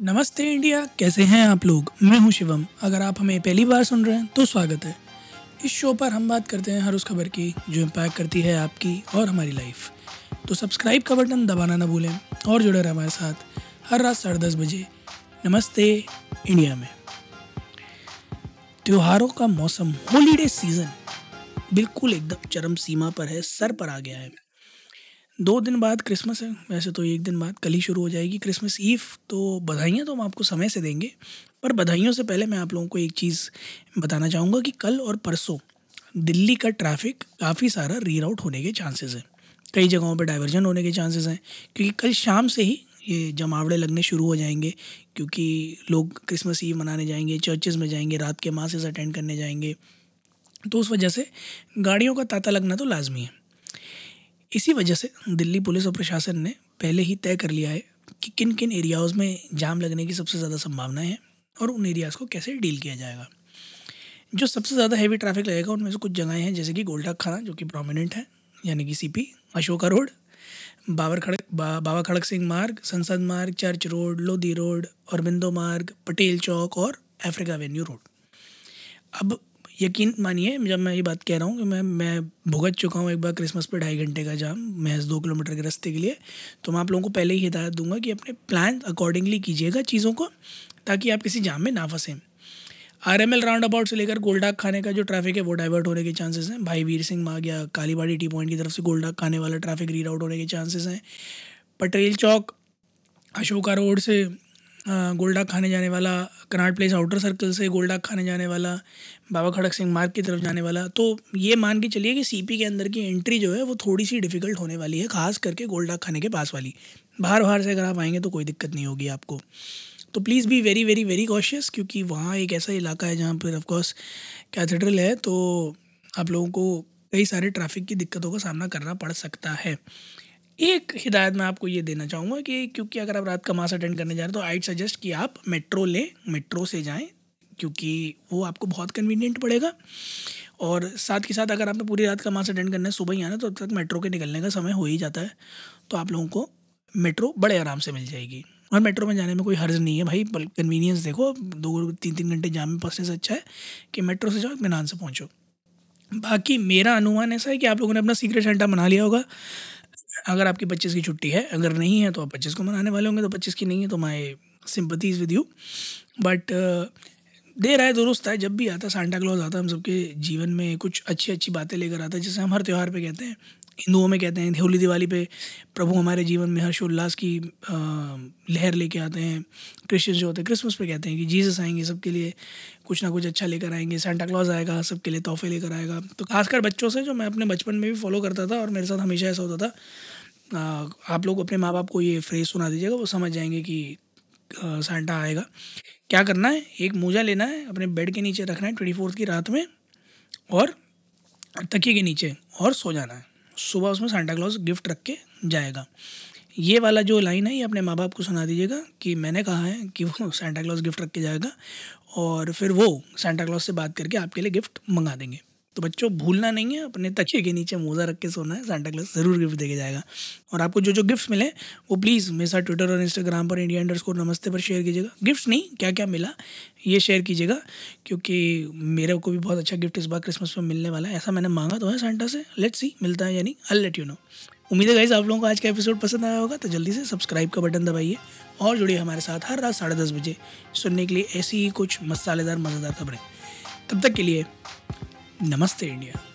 नमस्ते इंडिया, कैसे हैं आप लोग? मैं हूँ शिवम। अगर आप हमें पहली बार सुन रहे हैं तो स्वागत है। इस शो पर हम बात करते हैं हर उस खबर की, जो इम्पैक्ट करती है आपकी और हमारी लाइफ तो सब्सक्राइब का बटन दबाना ना भूलें और जुड़े रहें हमारे साथ हर रात साढ़े दस बजे। नमस्ते इंडिया में। त्योहारों का मौसम होलीडे सीज़न बिल्कुल एकदम चरम सीमा पर है, सर पर आ गया है। दो दिन बाद क्रिसमस है, वैसे तो एक दिन बाद कल ही शुरू हो जाएगी क्रिसमस ईव तो बधाइयाँ तो हम आपको समय से देंगे, पर बधाइयों से पहले मैं आप लोगों को एक चीज़ बताना चाहूँगा कि कल और परसों दिल्ली का ट्रैफ़िक काफ़ी सारा रीराउट होने के चांसेस हैं। कई जगहों पर डाइवर्जन होने के चांसेस हैं, क्योंकि कल शाम से ही ये जमावड़े लगने शुरू हो जाएँगे, क्योंकि लोग क्रिसमस ईव मनाने जाएँगे चर्चेज़ में जाएँगे, रात के मासेस अटेंड करने जाएँगे। तो उस वजह से गाड़ियों का तांता लगना तो लाजमी है। इसी वजह से दिल्ली पुलिस और प्रशासन ने पहले ही तय कर लिया है कि किन किन एरियाज़ में जाम लगने की सबसे ज़्यादा संभावनाएँ हैं और उन एरियाज़ को कैसे डील किया जाएगा। जो सबसे ज़्यादा हैवी ट्रैफ़िक लगेगा उनमें से कुछ जगहें हैं जैसे कि गोल्डा खाना जो कि प्रोमिनेंट है यानी कि सीपी अशोका रोड बाबर खड़क बा, बाबा खड़क सिंह मार्ग संसद मार्ग चर्च रोड लोधी रोड और बिंदो मार्ग पटेल चौक और अफ्रीका वेन्यू रोड। अब यकीन मानिए, जब मैं ये बात कह रहा हूँ कि मैं मैं भुगत चुका हूँ एक बार क्रिसमस पे ढाई घंटे का जाम, महज दो किलोमीटर के रास्ते के लिए तो मैं आप लोगों को पहले ही हिदायत दूँगा कि अपने प्लान अकॉर्डिंगली कीजिएगा चीज़ों को, ताकि आप किसी जाम में ना फंसें। R M L round about से लेकर गोल्डाक खाने का जो ट्रैफ़िक है, वो डाइवर्ट होने के चांसेस हैं। भाई वीर सिंह माग या कालीबाड़ी टी पॉइंट की तरफ़ से गोल्डाक खाने वाला ट्रैफ़िक रीराउट होने के चांसेस हैं। पटेल चौक, अशोका रोड से गोल्डा खाने जाने वाला कनाट प्लेस आउटर सर्कल से गोल्डा खाने जाने वाला, बाबा खड़क सिंह मार्ग की तरफ़ जाने वाला। तो ये मान के चलिए कि सीपी के अंदर की एंट्री जो है, वो थोड़ी सी डिफ़िकल्ट होने वाली है, खास करके गोल्डा खाने के पास वाली। बाहर बाहर से अगर आप आएँगे तो कोई दिक्कत नहीं होगी आपको। तो please be very very very cautious क्योंकि वहाँ एक ऐसा इलाका है जहाँ पर ऑफकोर्स कैथेड्रल है तो आप लोगों को कई सारे ट्रैफ़िक की दिक्कतों का सामना करना पड़ सकता है। एक हिदायत मैं आपको ये देना चाहूँगा कि क्योंकि अगर आप रात का मास अटेंड करने जा रहे हैं तो आई सजेस्ट कि आप मेट्रो लें, मेट्रो से जाएँ, क्योंकि वो आपको बहुत कन्वीनियंट पड़ेगा। और साथ के साथ अगर आपने पूरी रात का मास अटेंड करना है सुबह ही आना तो तब तक मेट्रो के निकलने का समय हो ही जाता है तो आप लोगों को मेट्रो बड़े आराम से मिल जाएगी। और मेट्रो में जाने में कोई हर्ज नहीं है भाई कन्वीनियंस देखो, दो तीन तीन घंटे जाम में फंसने से अच्छा है कि मेट्रो से जाओ इतमान से पहुँचो। बाकी मेरा अनुमान ऐसा है कि आप लोगों ने अपना सीक्रेट सेंटर बना लिया होगा। अगर आपकी पच्चीस की छुट्टी है, अगर नहीं है तो आप पच्चीस को मनाने वाले होंगे तो पच्चीस की नहीं है तो my sympathies with you but देर आए, दुरुस्त है जब भी आता सांता क्लॉज आता, हम सबके जीवन में कुछ अच्छी अच्छी बातें लेकर आता है, जैसे हम हर त्यौहार पे कहते हैं। हिंदुओं में कहते हैं, होली दिवाली पे प्रभु हमारे जीवन में हर्षोल्लास की लहर लेके आते हैं। क्रिश्चियंस जो होते हैं क्रिसमस पे कहते हैं कि जीसस आएँगे, सबके लिए कुछ ना कुछ अच्छा लेकर आएँगे। सेंटा क्लॉज आएगा, सबके लिए तोहफे लेकर आएगा। तो खासकर बच्चों से जो मैं अपने बचपन में भी फॉलो करता था और मेरे साथ हमेशा ऐसा होता था आप लोग अपने माँ बाप को ये फ्रेज सुना दीजिएगा, वो समझ जाएँगे कि सेंटा आएगा। क्या करना है? एक मोजा लेना है, अपने बेड के नीचे रखना है ट्वेंटी फोर्थ की रात में और तकिए के नीचे और सो जाना है। सुबह उसमें सांता क्लॉज गिफ्ट रख के जाएगा। ये वाला जो लाइन है, ये अपने माँ बाप को सुना दीजिएगा कि मैंने कहा है कि वो सेंटा क्लॉज गिफ्ट रख के जाएगा और फिर वो सेंटा क्लॉज से बात करके आपके लिए गिफ्ट मंगा देंगे। तो बच्चों, भूलना नहीं है, अपने तकिए के नीचे मोज़ा रख के सोना है सांता क्लॉज ज़रूर गिफ्ट देके जाएगा। और आपको जो जो गिफ्ट मिले, वो प्लीज़ मेरे साथ ट्विटर और इंस्टाग्राम पर इंडिया अंडर स्कोर नमस्ते पर शेयर कीजिएगा। गिफ्ट नहीं क्या क्या मिला, ये शेयर कीजिएगा, क्योंकि मेरे को भी बहुत अच्छा गिफ्ट इस बार क्रिसमस में मिलने वाला है। ऐसा मैंने मांगा तो है सेंटा से लेट सी मिलता है यानी अल लेट यू नो उम्मीद है गाइज़ आप लोगों को आज का एपिसोड पसंद आया होगा तो जल्दी से सब्सक्राइब का बटन दबाइए, और जुड़िए हमारे साथ हर रात साढ़े दस बजे, सुनने के लिए ऐसी ही कुछ मसालेदार, मज़ेदार खबरें। तब तक के लिए नमस्ते इंडिया।